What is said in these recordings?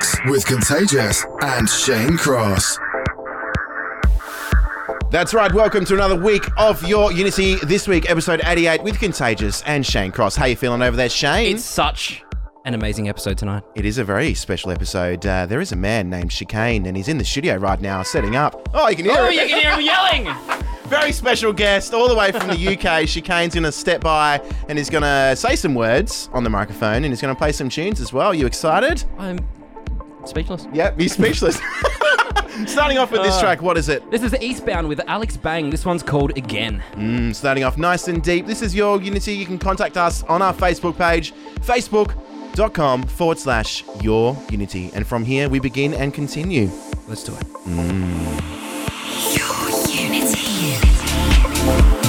mix with Contagious and Shane Cross. That's right. Welcome to another week of your Unity. This week, episode 88 with Contagious and Shane Cross. How you feeling over there, Shane? It's such an amazing episode tonight. It is a very special episode. Uh, there is a man named Chicane, and he's in the studio right now setting up. Oh, you can hear Oh, it. you can hear him yelling! Very special guest, all the way from the UK. Chicane's going to step by and he's going to say some words on the microphone, and he's going to play some tunes as well. Are You excited? I'm speechless. Yep, he's speechless. Starting off with this Uh. track, what is it? This is Eastbound with Alex Bang. This one's called Again. Mm, starting off nice and deep. This is your Unity. You can contact us on our Facebook page, facebook.com forward slash your Unity. And from here, we begin and continue. Let's do it. Your Unity. Unity.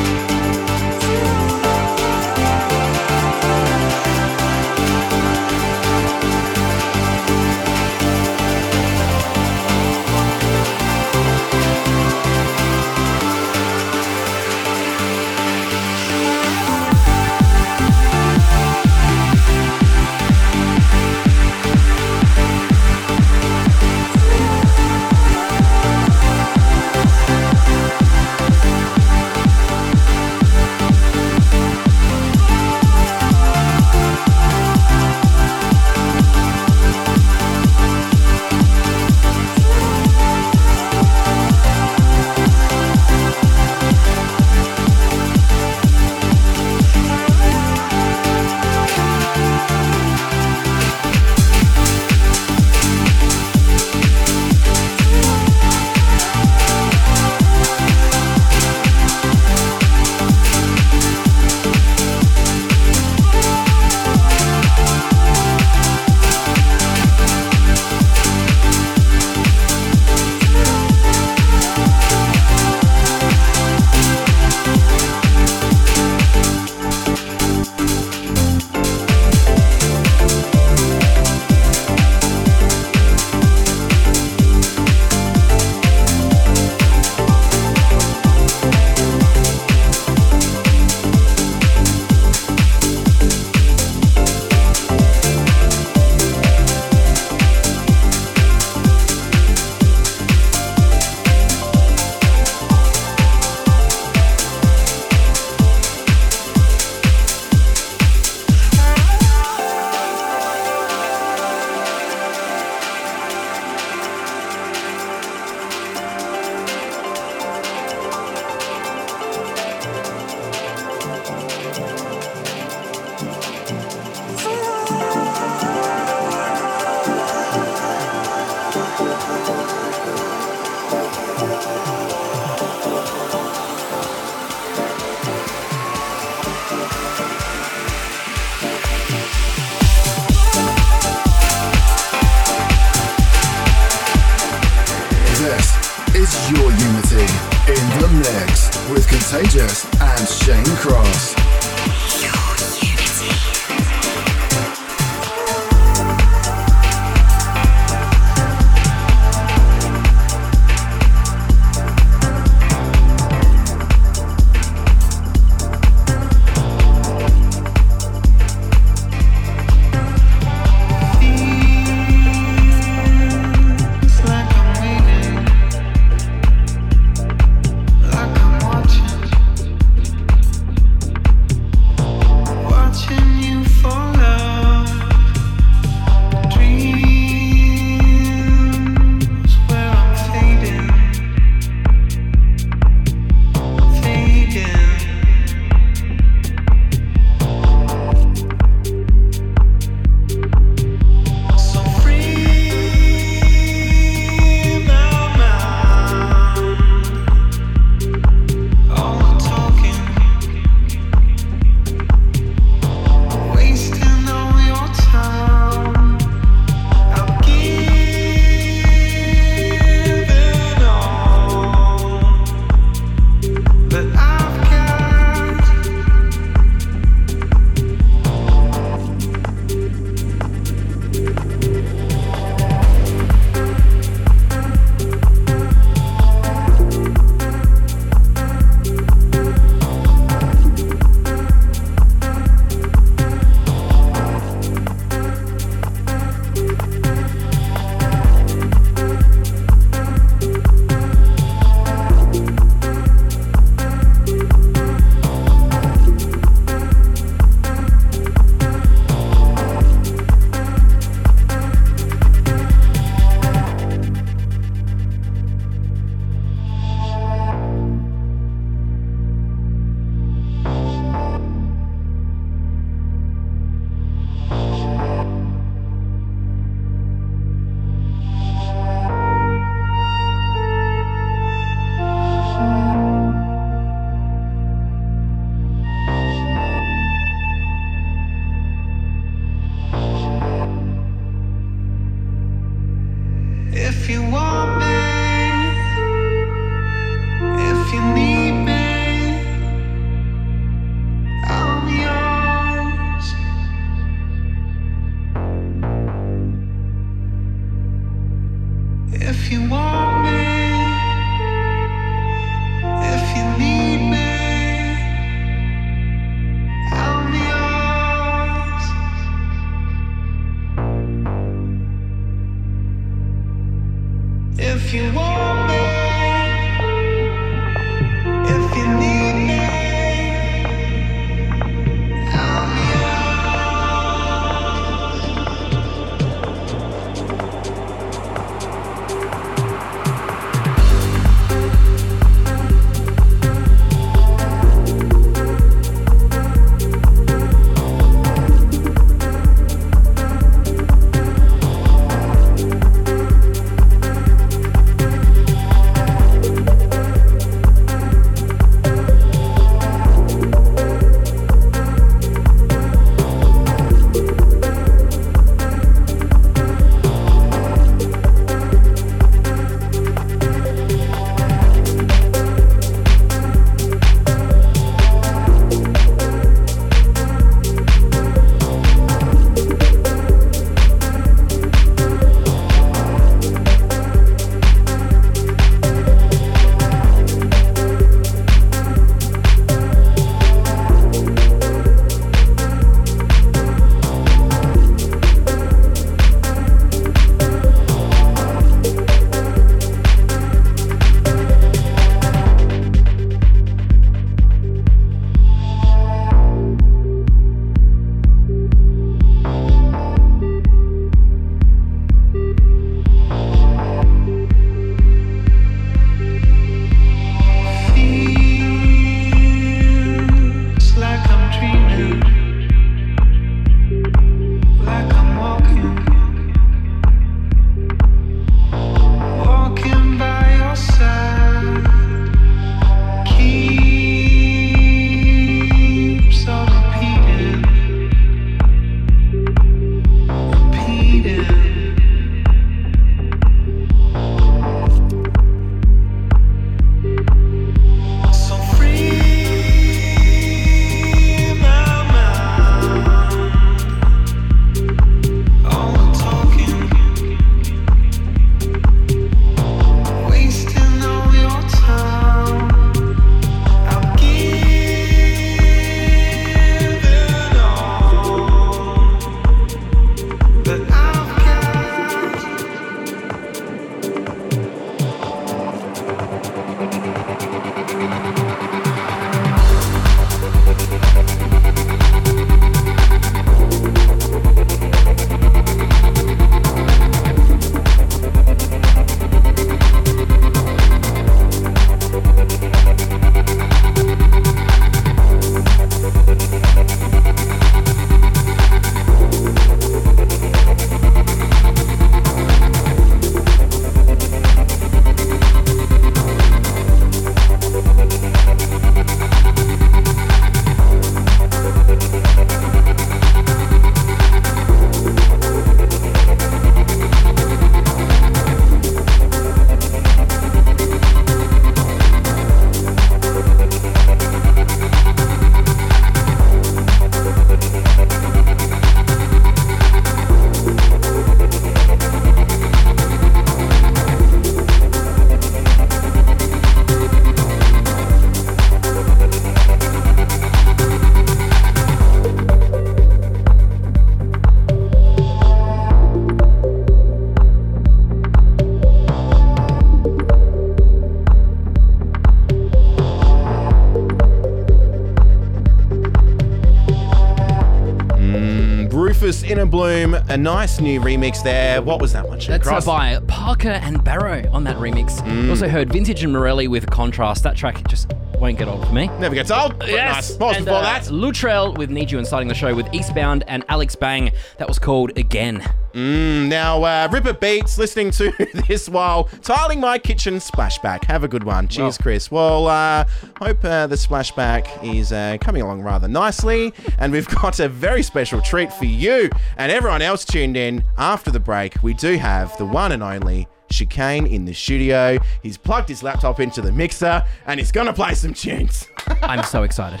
Nice new remix there. What was that one? Shane That's uh, Cross? by Parker and Barrow on that remix. We also heard Vintage and Morelli with Contrast. That track just won't get old for me. Never gets old. but Nice. What and, before uh, that? Luttrell with Need You and starting the show with Eastbound and Alex Bang. That was called Again. Now, uh, Ripper Beats, listening to this while tiling my kitchen splashback. Have a good one. Cheers, Well. Chris. Well, uh, hope uh, the splashback is uh, coming along rather nicely. And we've got a very special treat for you and everyone else tuned in after the break. We do have the one and only Chicane in the studio. He's plugged his laptop into the mixer and he's going to play some tunes. I'm so excited.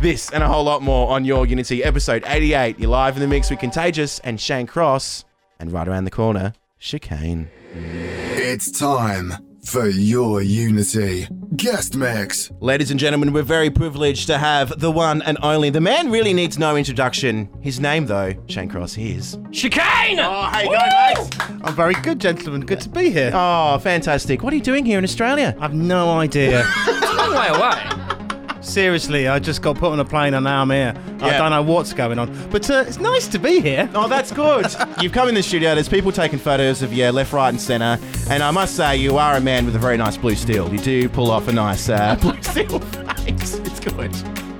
This and a whole lot more on Your Unity, episode 88. You're live in the mix with Contagious and Shane Cross. And right around the corner, Chicane. It's time for your Unity guest mix. Ladies and gentlemen, we're very privileged to have the one and only. The man really needs no introduction. His name, though, Shane Cross, he is. Chicane! Oh, how you going, mate? I'm very good, gentlemen. Good to be here. Oh, fantastic. What are you doing here in Australia? I've no idea. It's a long way away. Seriously, I just got put on a plane and now I'm here. I don't know what's going on, but uh, it's nice to be here. Oh, that's good. You've come in the studio. There's people taking photos of you left, right, and centre. And I must say, you are a man with a very nice blue steel. You do pull off a nice uh, blue steel face. It's good.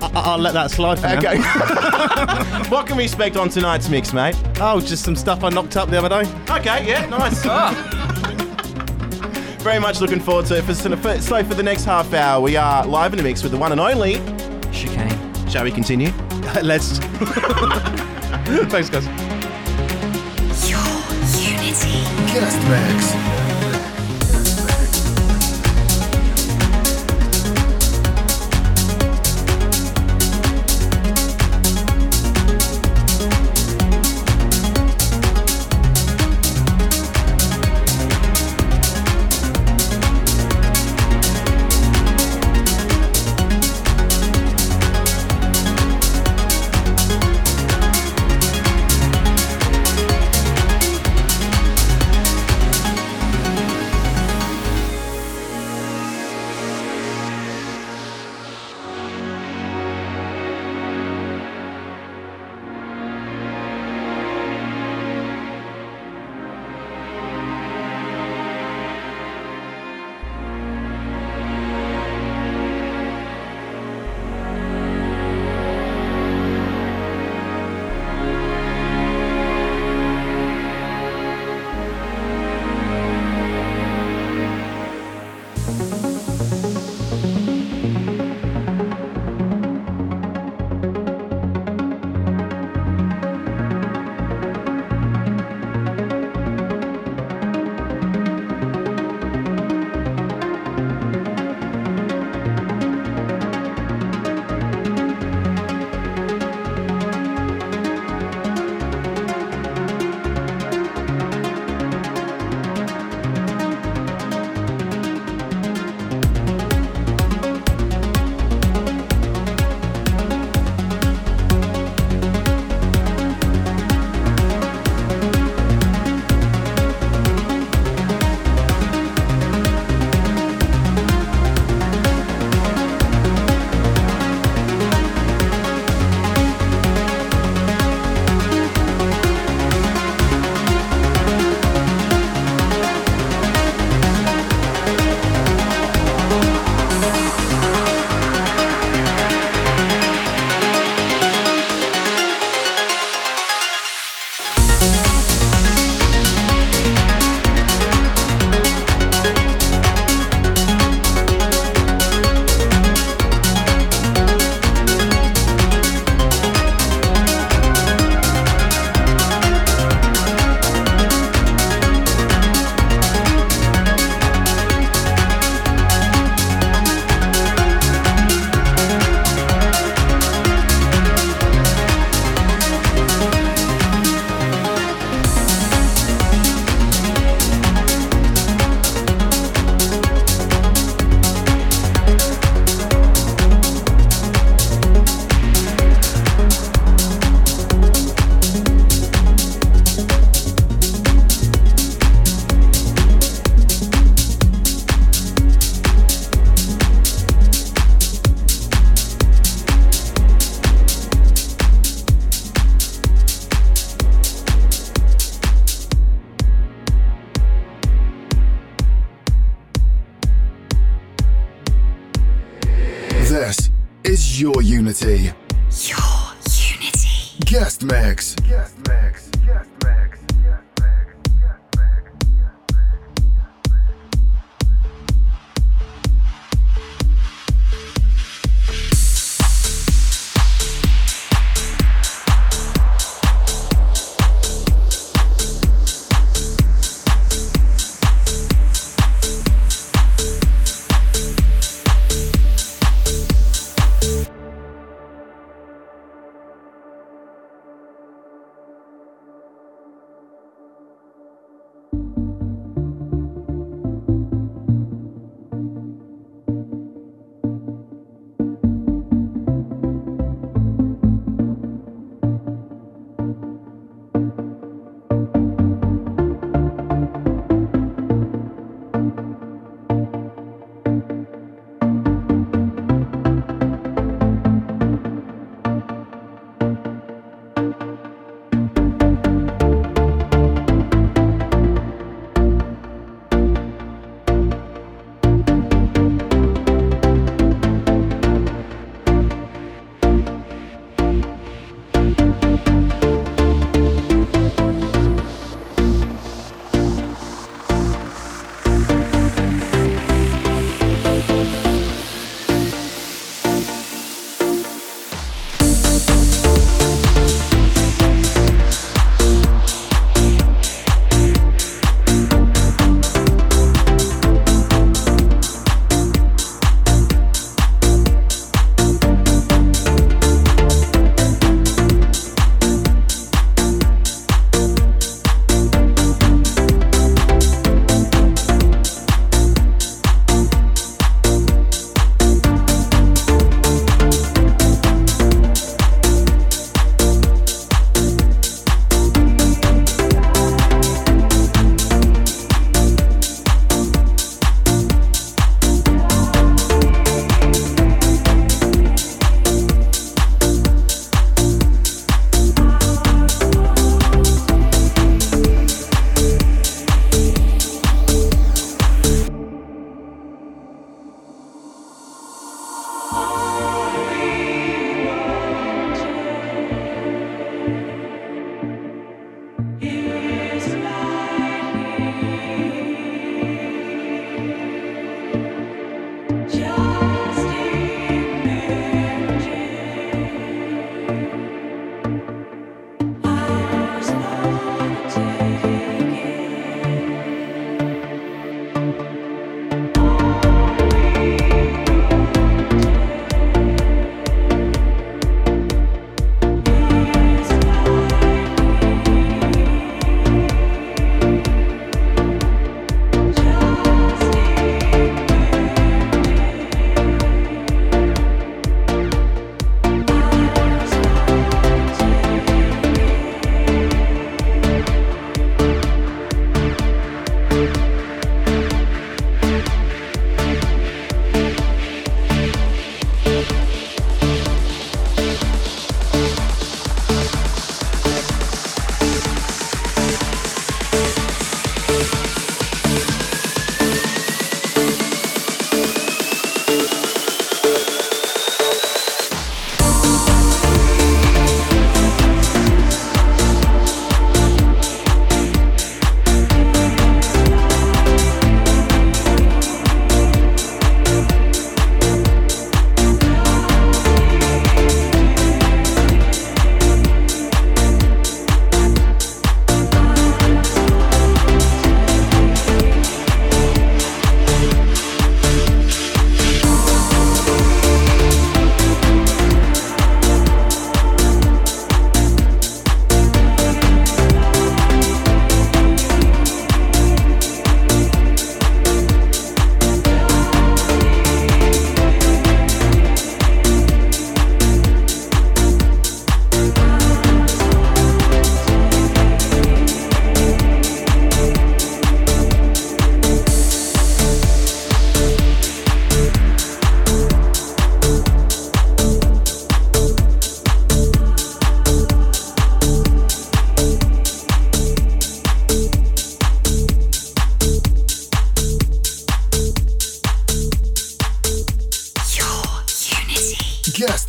I- I'll let that slide for now. Okay. what can we expect on tonight's mix, mate? Oh, just some stuff I knocked up the other day. Okay, yeah, nice. Very much looking forward to it. For, so for the next half hour, we are live in the mix with the one and only. Chicane. Shall we continue? Let's. Thanks, guys. Your Unity. Guest mix.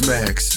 Max.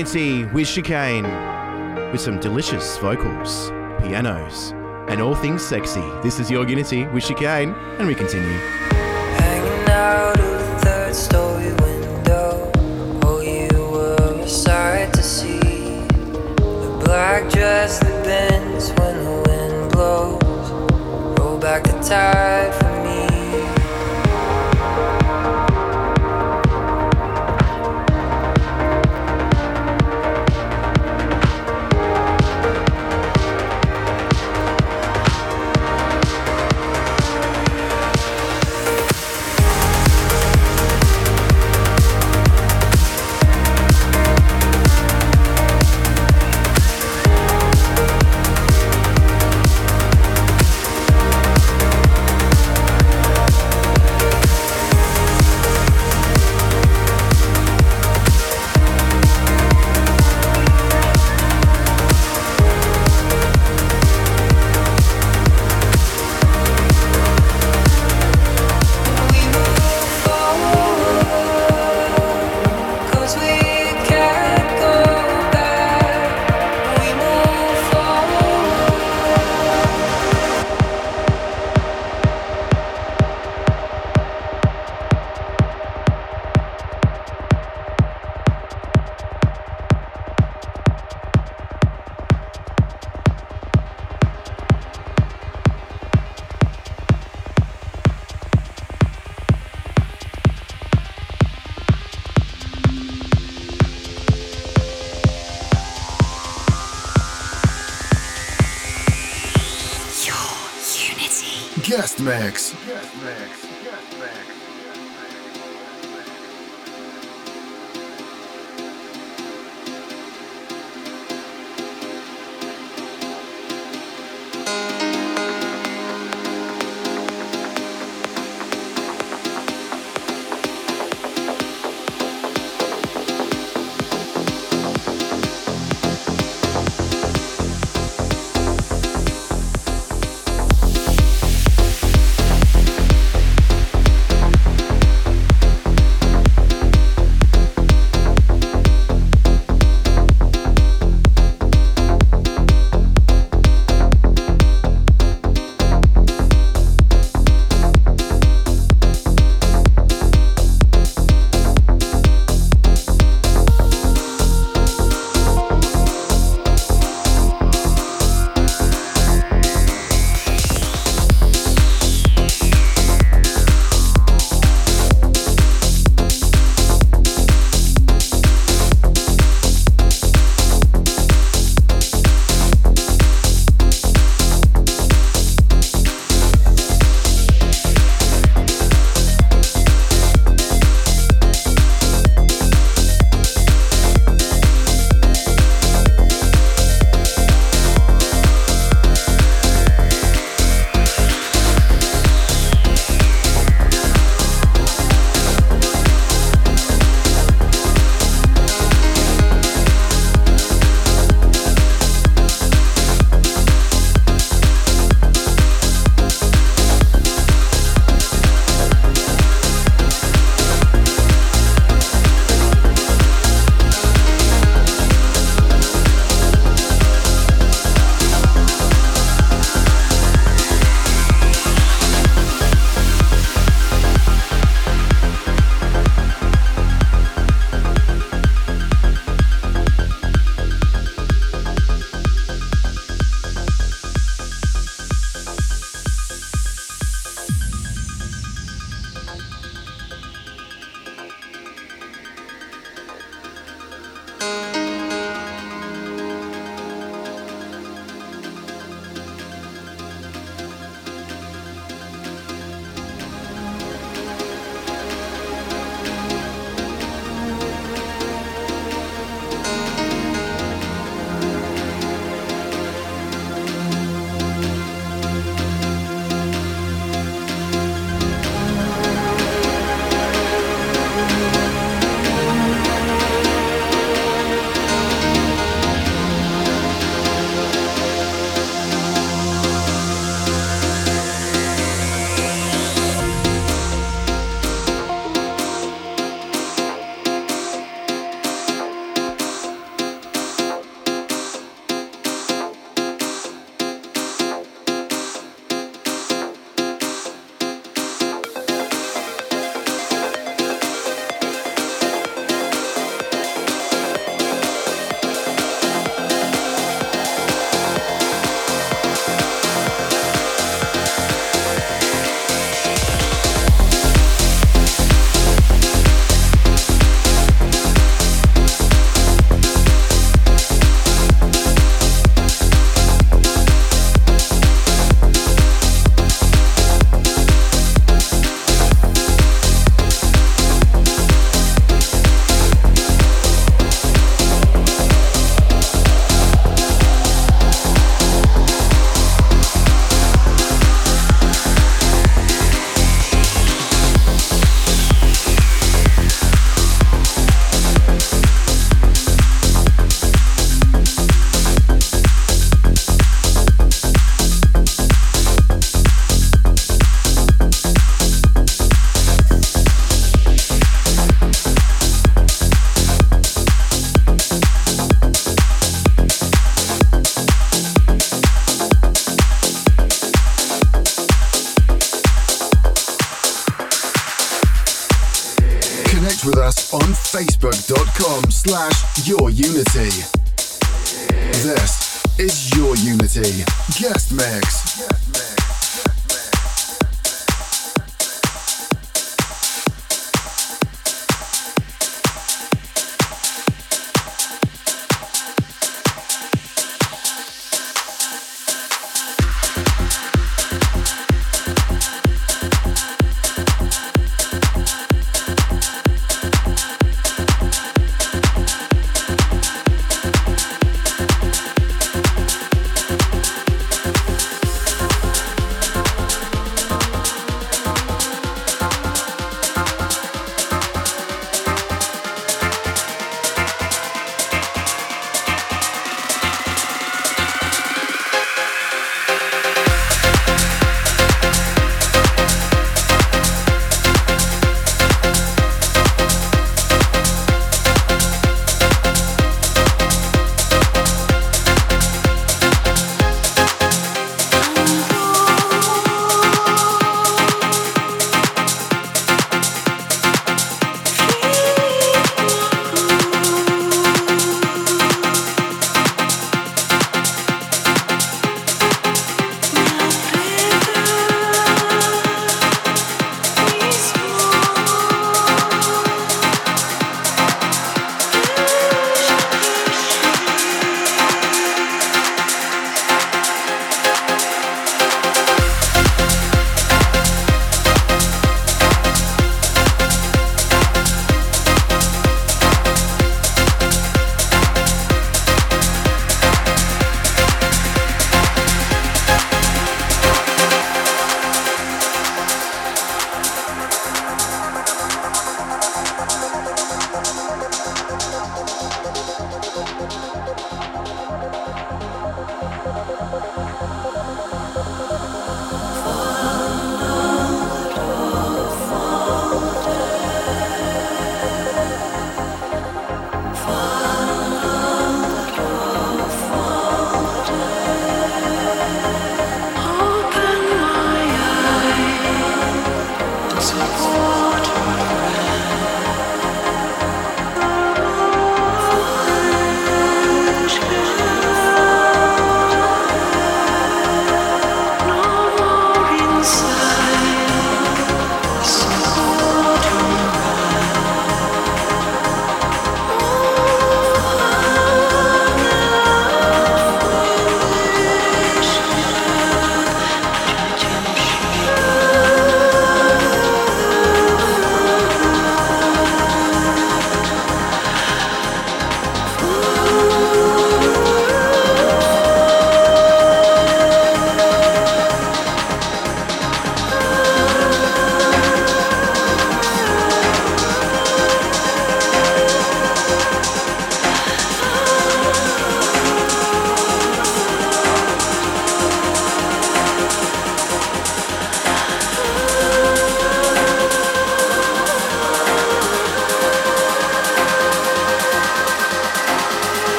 Unity with Chicane, with some delicious vocals, pianos, and all things sexy. This is your Unity with Chicane, and we continue. Hanging out of the third story window, oh, you were to see. The black dress that bends when the wind blows, roll back the tide.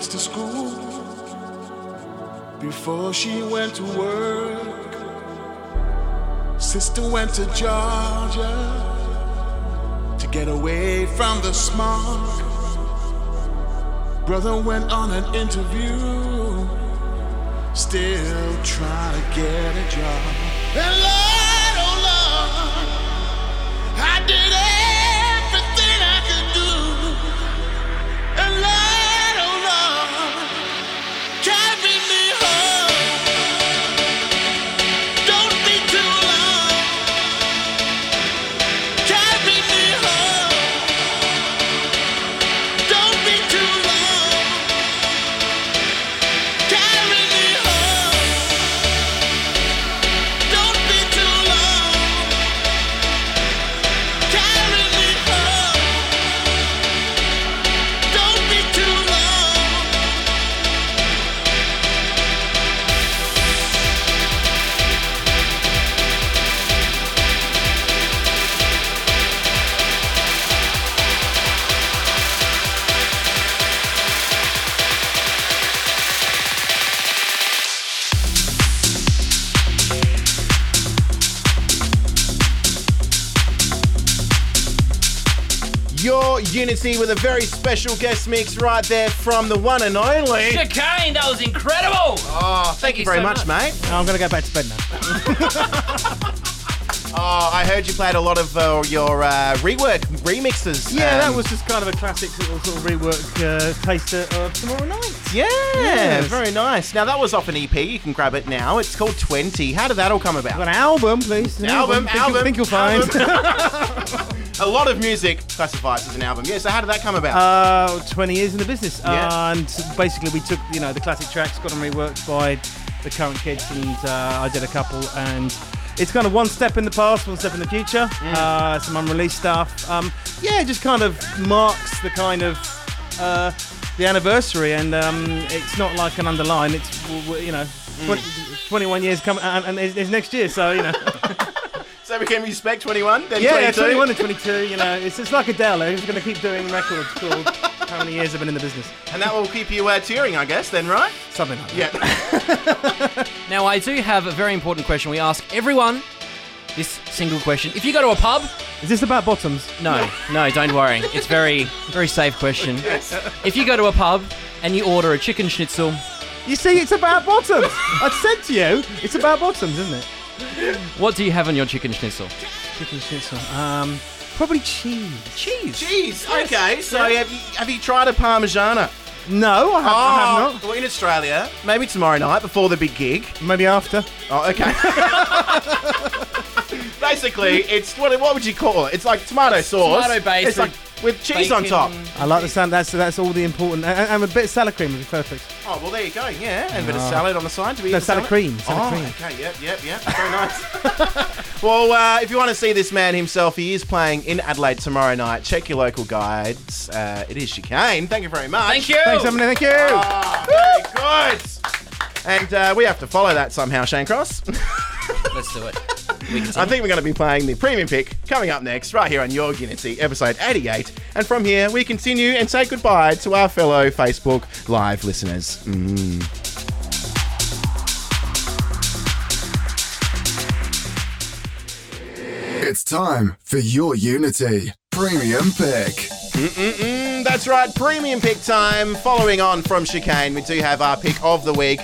Kids to Your with a very special guest mix right there from the one and only. Chicane, that was incredible. Oh, thank you you very so much, much. mate. I'm going to go back to bed now. Oh, I heard you played a lot of uh, your uh, rework remixes. Yeah, that um, was just kind of a classic little sort of rework uh, taster of tomorrow night. Yeah, Yes. very nice. Now that was off an EP. You can grab it now. It's called Twenty. How did that all come about? an album, please. An Album, Think you'll- think you'll find. A lot of music classifies as an album. Yeah. So how did that come about? Uh, 20 years in the business. Yeah. and basically, we took you know the classic tracks, got them reworked by the current kids, and uh, I did a couple. And it's kind of one step in the past, one step in the future. Mm. Uh, some unreleased stuff. Um, yeah, it just kind of marks the kind of uh, the anniversary, and um, it's not like an underline. It's you know. Mm. 20, 21 years coming, and, and it's, it's next year, so you know. so we can respect 21. Then yeah, yeah, 21 and 22. You know, it's, it's like Adele. Who's going to keep doing records called how many years I've been in the business? And that will keep you uh, touring, I guess. Then, right? Something like that. Yeah. Now, I do have a very important question. We ask everyone this single question. If you go to a pub, Is this about bottoms? no, no, don't worry. It's very, very safe question. Yes. If you go to a pub and you order a chicken schnitzel, You see, it's about bottoms. I said to you, it's about bottoms, isn't it? What do you have on your chicken schnitzel? Chicken schnitzel. Um, probably cheese. Cheese. Jeez. Okay. So have you have you tried a Parmigiana? No, I have, I have not. Well, in Australia, maybe tomorrow night before the big gig. Maybe after. Oh, okay. Basically, it's what what would you call it? It's like tomato sauce. Tomato base It's like with cheese on Bacon. top. I like the sound. That's that's all the important. And, and a bit of salad cream would be perfect. Oh well, there you go. Yeah, and a bit of salad on the side to be. No, the salad cream, salad oh, cream. okay. Yep, yep, yep. Very nice. well, uh, if you want to see this man himself, he is playing in Adelaide tomorrow night. Check your local guides. Uh, it is Chicane. Thank you very much. Thank you. Thanks, Emily. Thank you. Oh, very good. And uh, we have to follow that somehow, Shane Cross. Let's do it. I think we're going to be playing the premium pick coming up next, right here on Your Unity, episode 88. And from here, we continue and say goodbye to our fellow Facebook Live listeners. Mm. It's time for your Unity Premium Pick. Mm, that's right, premium pick time. Following on from Chicane, we do have our pick of the week.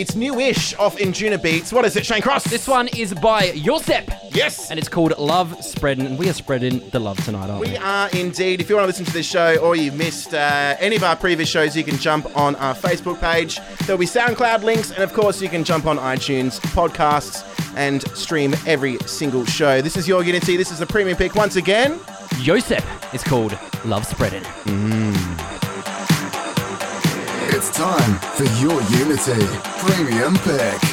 It's newish off Anjunabeats. What is it, Shane Cross? This one is by Josep, Yes. and it's called Love Spreading, and we are spreading the love tonight, aren't we? We are indeed. If you want to listen to this show or you've missed uh, any of our previous shows, you can jump on our Facebook page. There'll be SoundCloud links, and of course, you can jump on iTunes, podcasts, and stream every single show. This is your Unity. This is the premium pick once again. Josep. It's called Love Spreading. It's time for your Unity Premium Pick.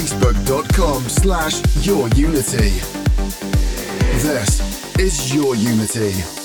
facebook.com slash your unity. This is your unity.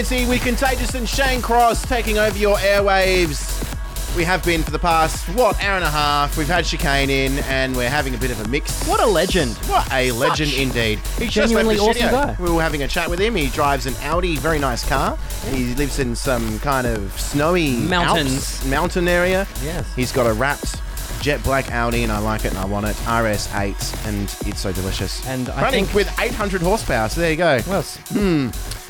Unity with Contagious and Shane Cross taking over your airwaves. We have been for the past, what, hour and a half. We've had Chicane in, and we're having a bit of a mix. What a legend. What a legend indeed. He just genuinely awesome guy. We were having a chat with him. He drives an Audi, very nice car. He lives in some kind of snowy Mountains. Alps mountain area. Yes. He's got a wrapped jet black Audi, and I like it and I want it. RS8, and it's so delicious. And I running think- with 800 horsepower. So there you go. Well,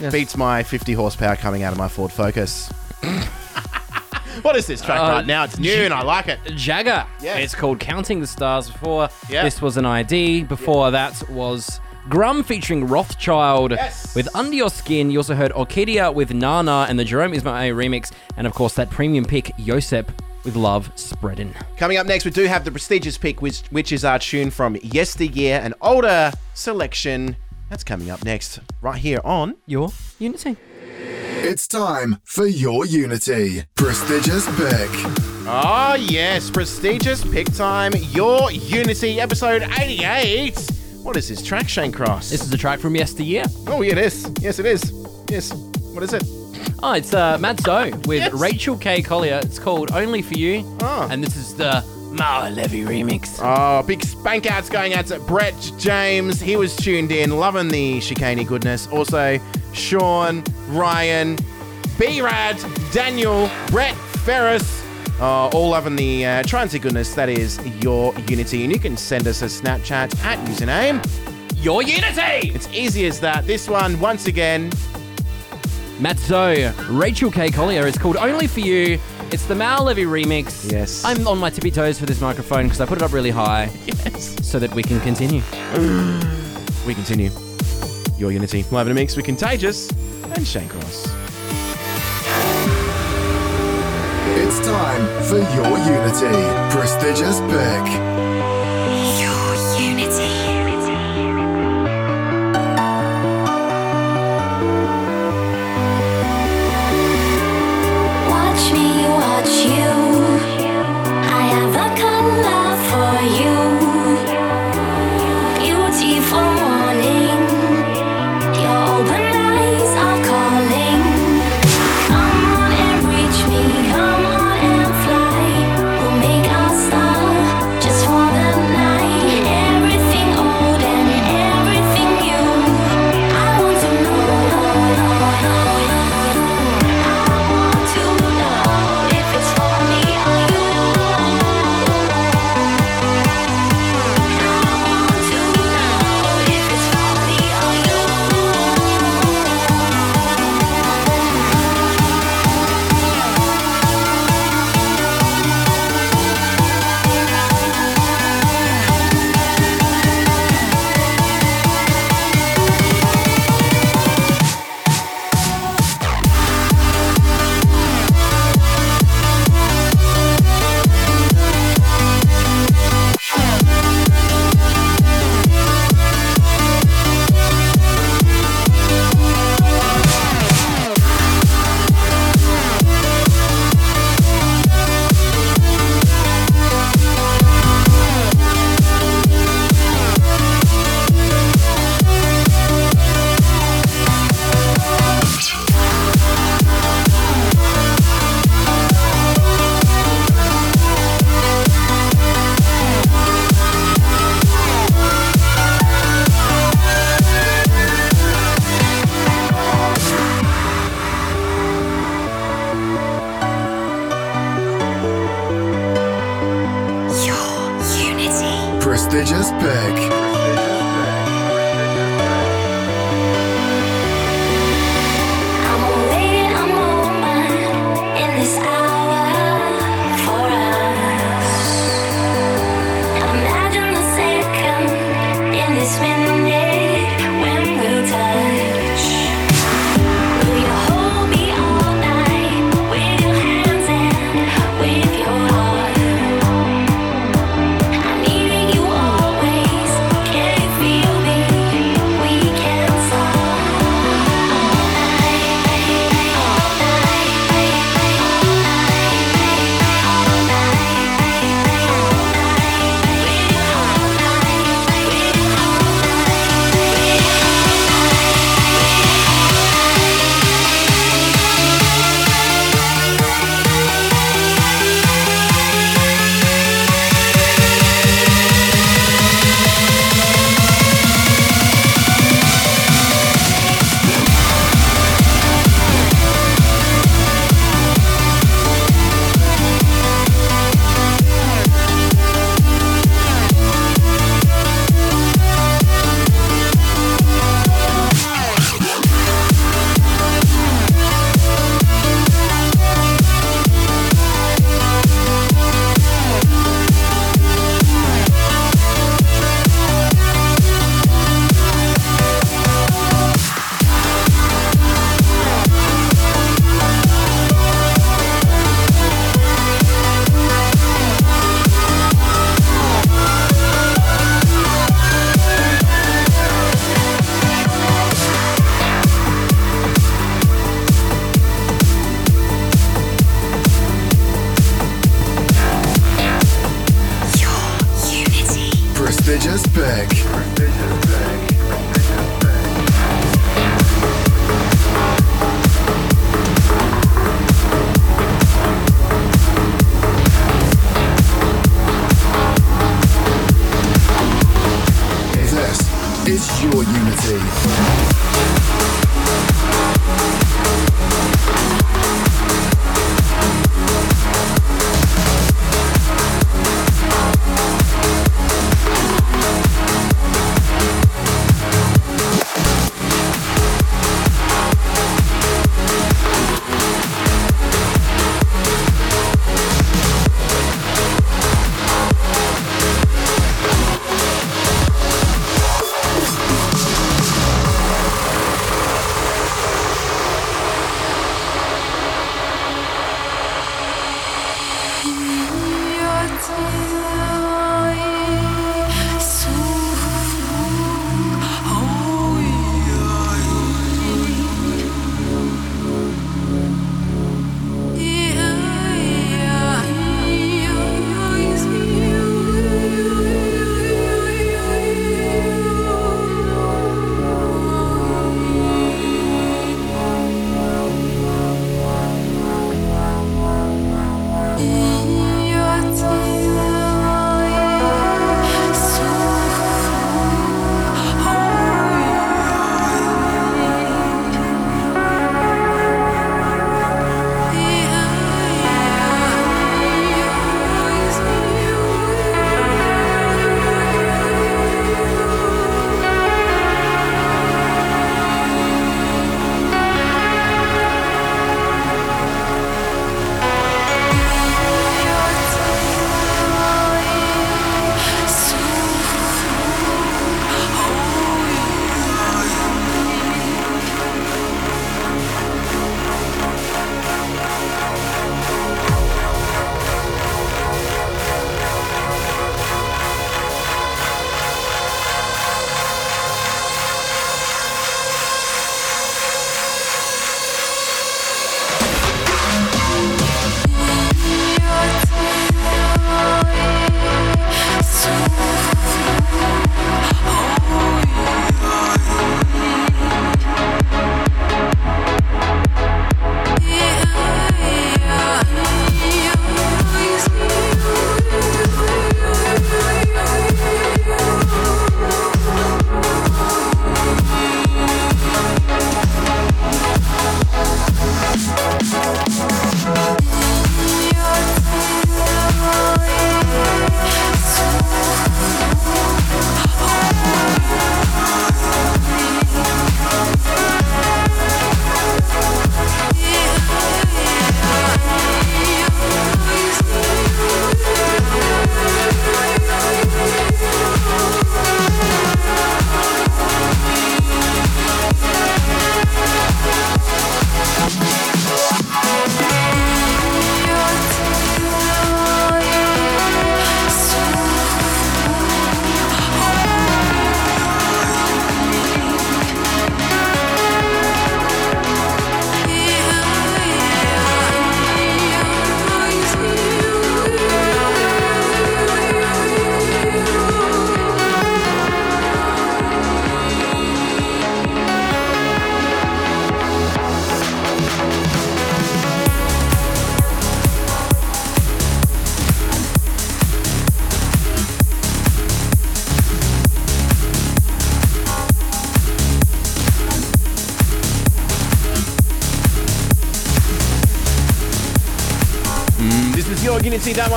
Yes. Beats my 50 horsepower coming out of my Ford Focus. what is this track Uh, right now? It's new and I like it. Jagger. Yes. It's called Counting the Stars before. Yeah. This was an ID. Before that was Grum featuring Rothchild Yes. with Under Your Skin. You also heard Orkidea with Nana and the Jerome Isma-Ae remix. And of course, that premium pick, Josep with Love Spreadin'. Coming up next, we do have the prestigious pick, which, which is our tune from yesteryear, an older selection. That's coming up next, right here on. Your Unity. It's time for your Unity. Prestigious pick. Oh, yes, prestigious pick time, your Unity, episode 88. What is this track, Shane Cross? This is a track from yesteryear. oh, yeah, it is. Yes, it is. Yes. What is it? Oh, it's uh, Mat Zo with Yes. Rachel K. Collier. It's called Only for You. Oh. And this is the Maor Levi remix. Oh, big spank outs going out to Brett James. He was tuned in, loving the chicane goodness. Also, Sean, Ryan, B Rad, Daniel, Brett Ferris. Uh, all loving the uh, transit goodness. That is your Unity. And you can send us a Snapchat at username. Your Unity! It's easy as that. This one, once again, Mat Zo, Rachel K. Collier. It's called Only for You. It's the Maor Levi remix. Yes. I'm on my tippy toes for this microphone because I put it up really high yes. so that we can continue. we continue. Your Unity. Live in a mix with Contagious and Shane Cross. It's time for your Unity. Prestigious pick.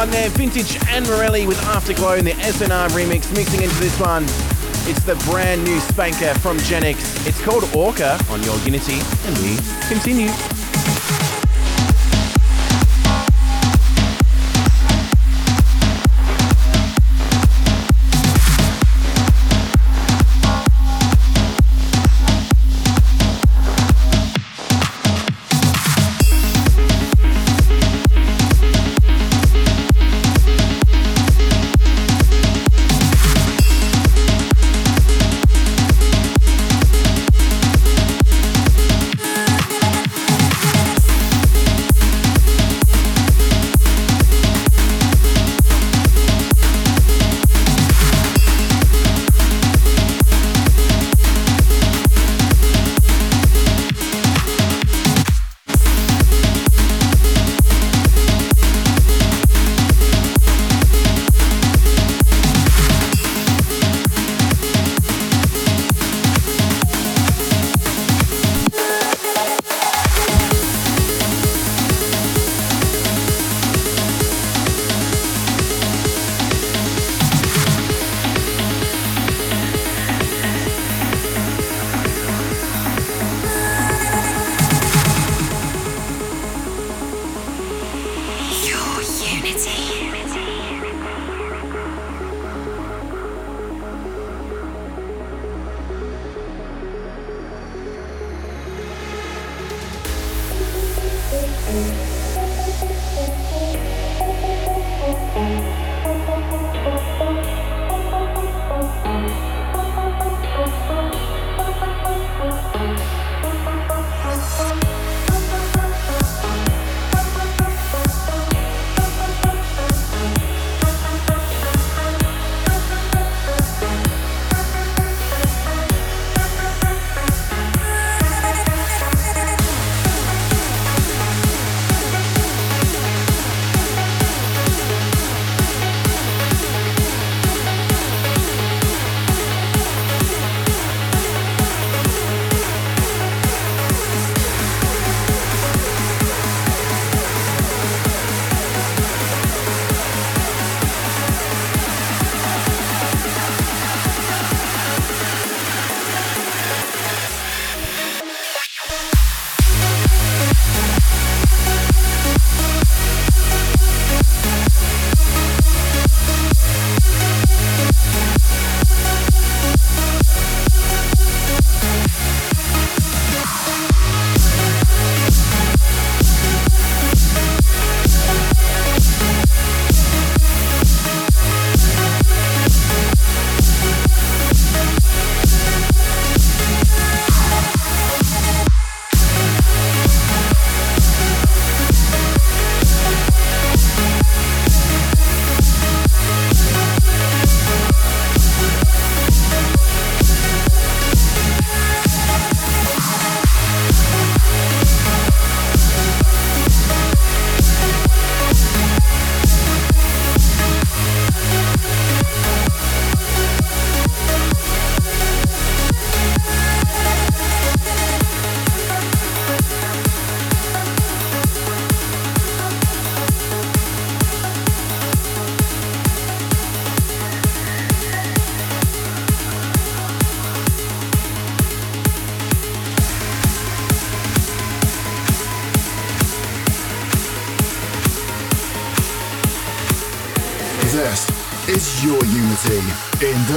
One there. Vintage and Morelli with Afterglow in the SNR remix, mixing into this one. It's the brand new spanker from Genix. It's called Orca on your Unity, and we continue.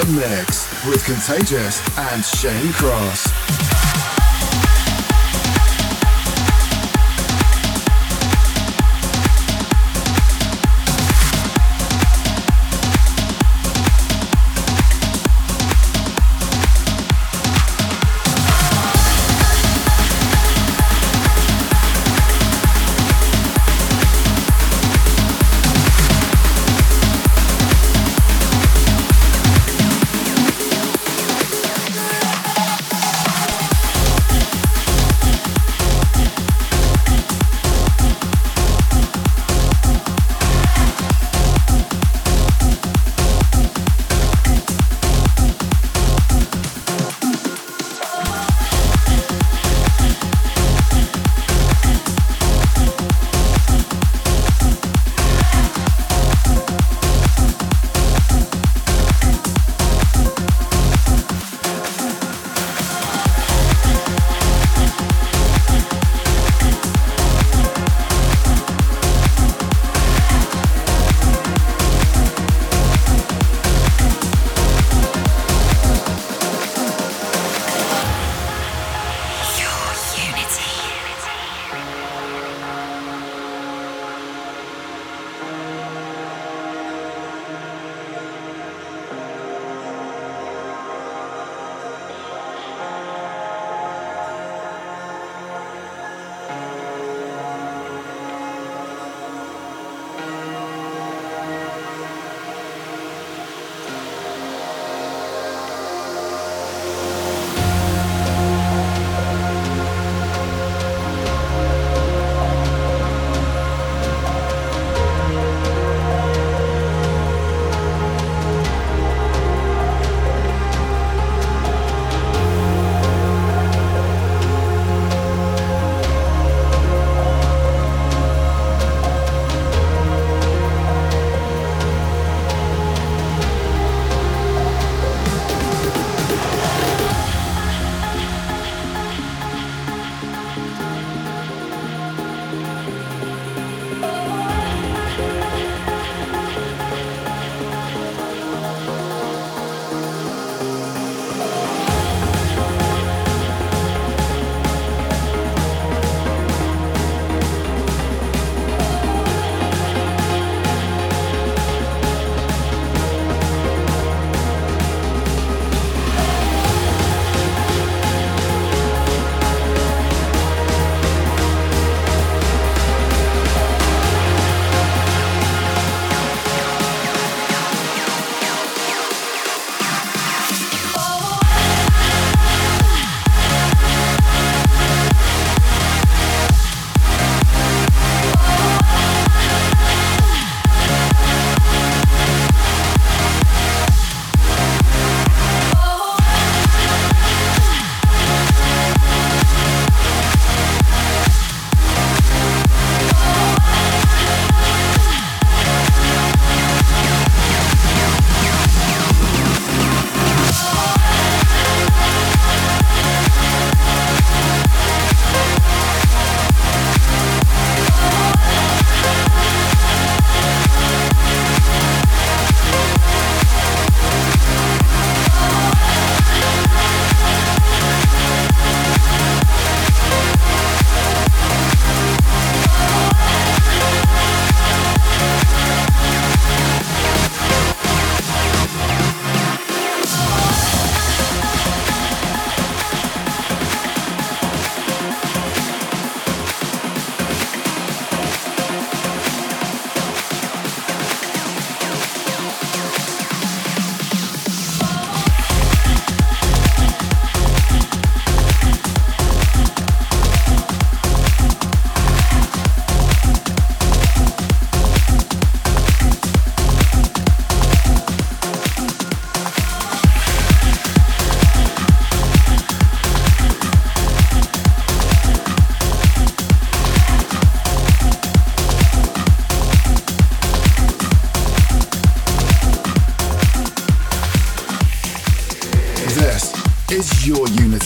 Mix with Contagious and Shane Cross.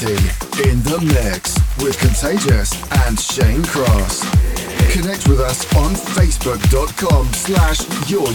In the mix with Contagious and Shane Cross. Connect with us on facebook.com slash your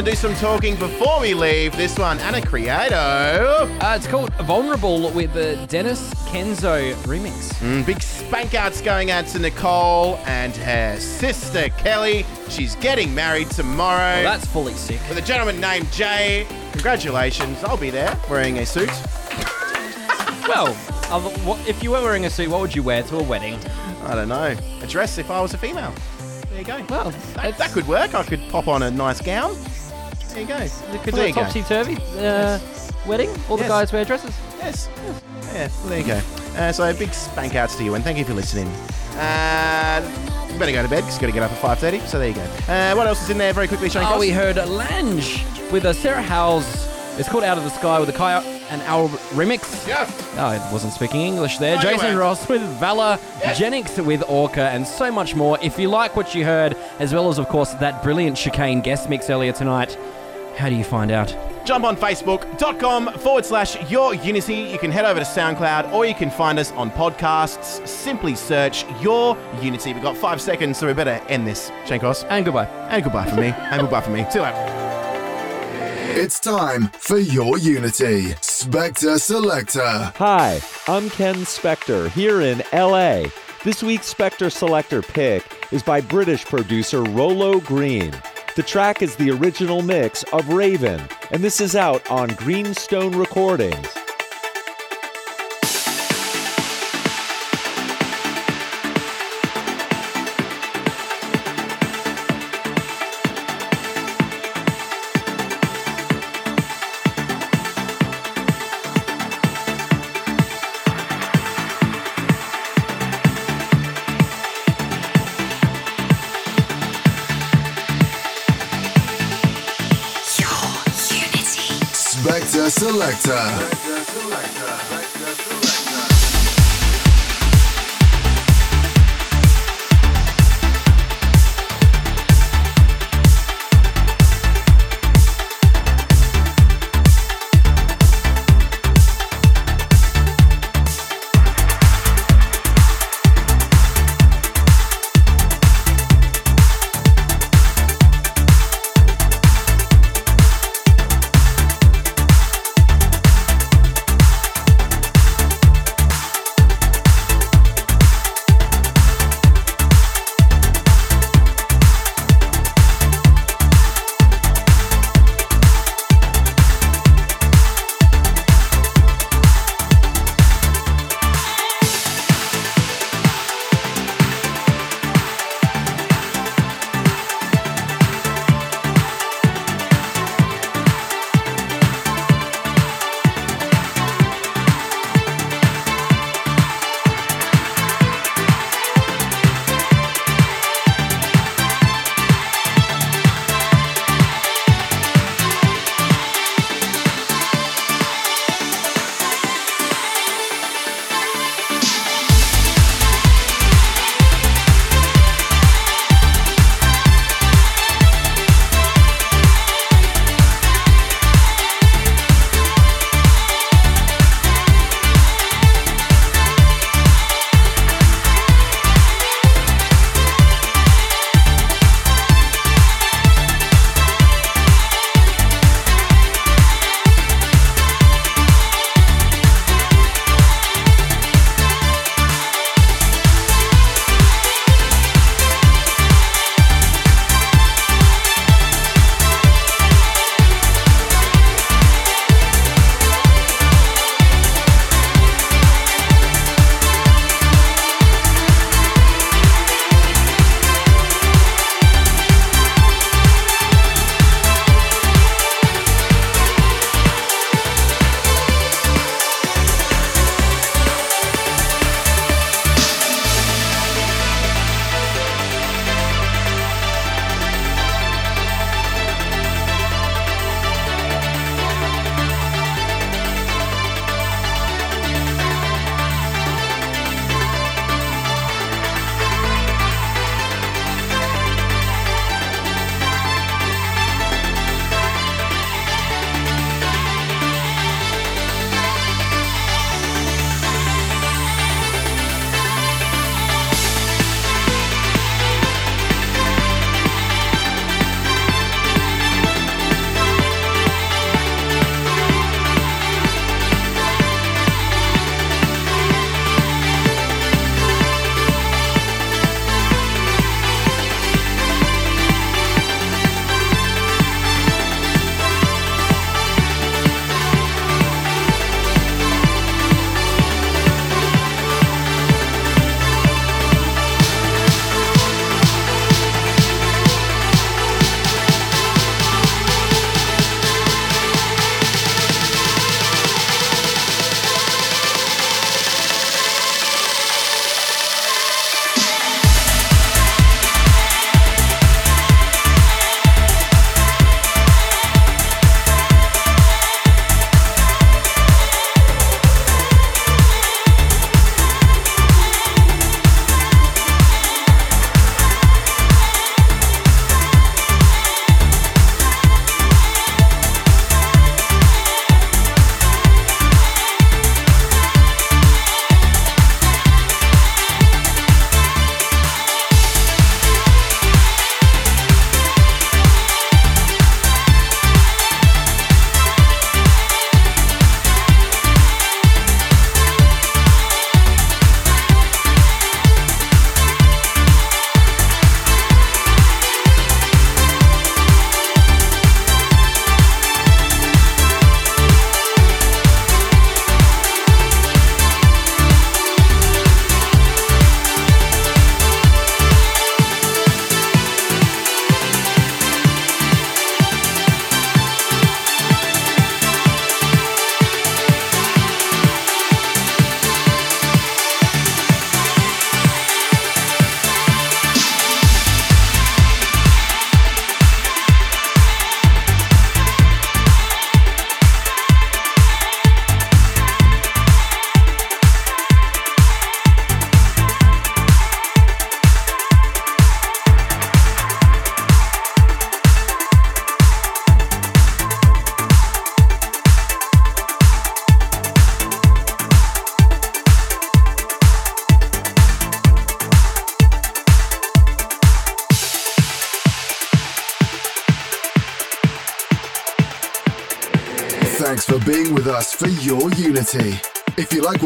going to do some talking before we leave. This one, Ana Criado. Uh, it's called Vulnerable with the Denis Kenzo remix. Mm, big spank outs going out to Nicole and her sister Kelly. She's getting married tomorrow. Well, that's fully sick. with a gentleman named Jay. Congratulations. I'll be there wearing a suit. Well, if you were wearing a suit, what would you wear to a wedding? I don't know. A dress if I was a female. There you go. Well, that, that could work. I could pop on a nice gown. There you go. Could there do a topsy turvy uh, wedding. All the Yes. guys wear dresses. Yes. Yeah, well, there you go. Uh, so big spank outs to you and thank you for listening. Uh, you better go to bed because got to get up at 5.30. So there you go. Uh, what else is in there very quickly, Shane Oh, Cross? we heard Lange with a Sarah Howells. It's called Out of the Sky with a Kaya and Owl remix. Yeah. Oh, I wasn't speaking English there. No, Jason. Ross with Valor, yes. Genix with Orca, and so much more. If you like what you heard, as well as, of course, that brilliant chicane guest mix earlier tonight, how do you find out? Jump on facebook.com forward slash your unity. You can head over to SoundCloud or you can find us on podcasts. Simply search your unity. We've got five seconds, so we better end this. Shane Cross. And goodbye. And goodbye for me. and goodbye for me. See you later. It's time for your Unity. Spector Selector. Hi, I'm Ken Spector here in LA. This week's Spector Selector pick is by British producer Rolo Green. The track is the original mix of Raven, and this is out on Greenstone Recordings. Spector